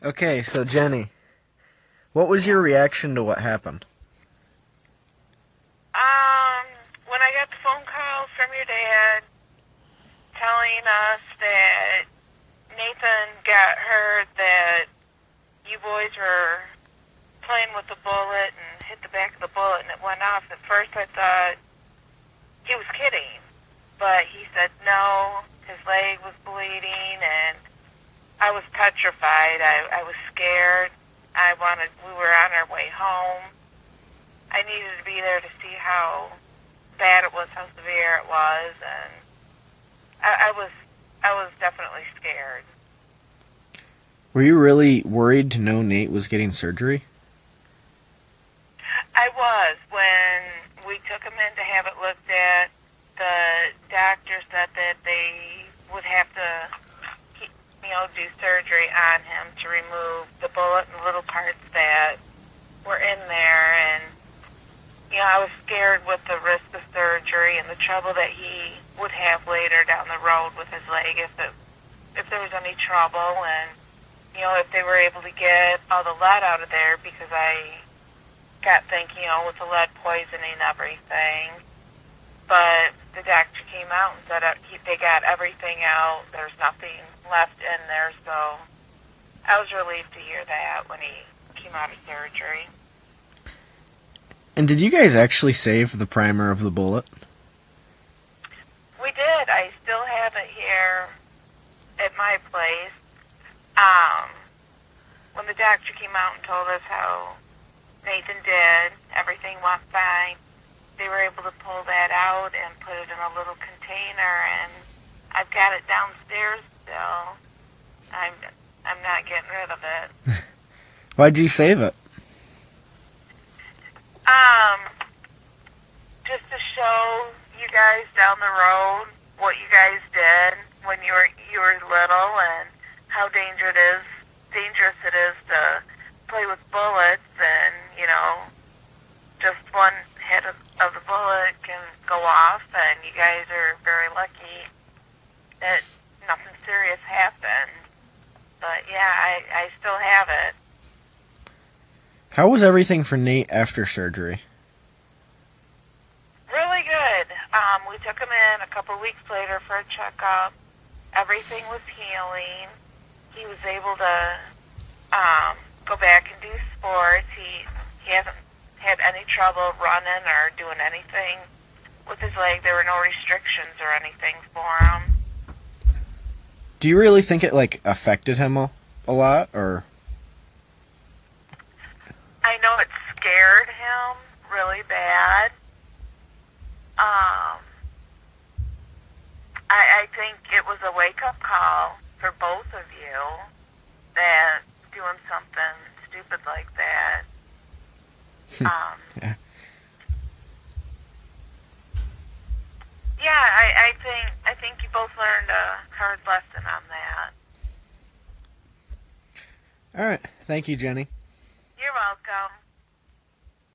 Okay, so Jenny, what was your reaction to what happened? Um, when I got the phone call from your dad telling us that Nathan got hurt, that you boys were playing with the bullet and hit the back of the bullet and it went off, at first I thought he was kidding. But he said no, his leg was bleeding and I was petrified. I, I was scared. I wanted, we were on our way home. I needed to be there to see how bad it was, how severe it was, and I, I was, I was definitely scared. Were you really worried to know Nate was getting surgery? I was when we took him in to have it looked at. The doctor said that they would have to you know, do surgery on him to remove the bullet and little parts that were in there. And, you know, I was scared with the risk of surgery and the trouble that he would have later down the road with his leg if it, if there was any trouble and, you know, if they were able to get all the lead out of there because I got thinking, you know, with the lead poisoning everything. But the doctor came out and said uh, he, they got everything out. There's nothing left in there, so I was relieved to hear that when he came out of surgery. And did you guys actually save the primer of the bullet? We did. I still have it here at my place. Um, when the doctor came out and told us how Nathan did, everything went fine. They were able to pull that out and put it in a little container, and I've got it downstairs still. I'm I'm not getting rid of it. Why'd you save it? Um, just to show you guys down the road what you guys did when you were you were little and how dangerous it is dangerous it is to play with bullets and you know just one hit of, of the bullet can go off and you guys are very lucky that nothing serious happened. But yeah, I, I still have it. How was everything for Nate after surgery? Really good. Um, we took him in a couple weeks later for a checkup. Everything was healing. He was able to um, go back and do sports. He he hasn't had any trouble running or doing anything with his leg. There were no restrictions or anything for him. Do you really think it like affected him a, a lot, or? I know it scared him really bad. Um, I, I think it was a wake up call for both of you that doing something stupid like that. um, yeah. Yeah, I, I think I think you both learned a hard lesson on that. All right. Thank you, Jenny. You're welcome.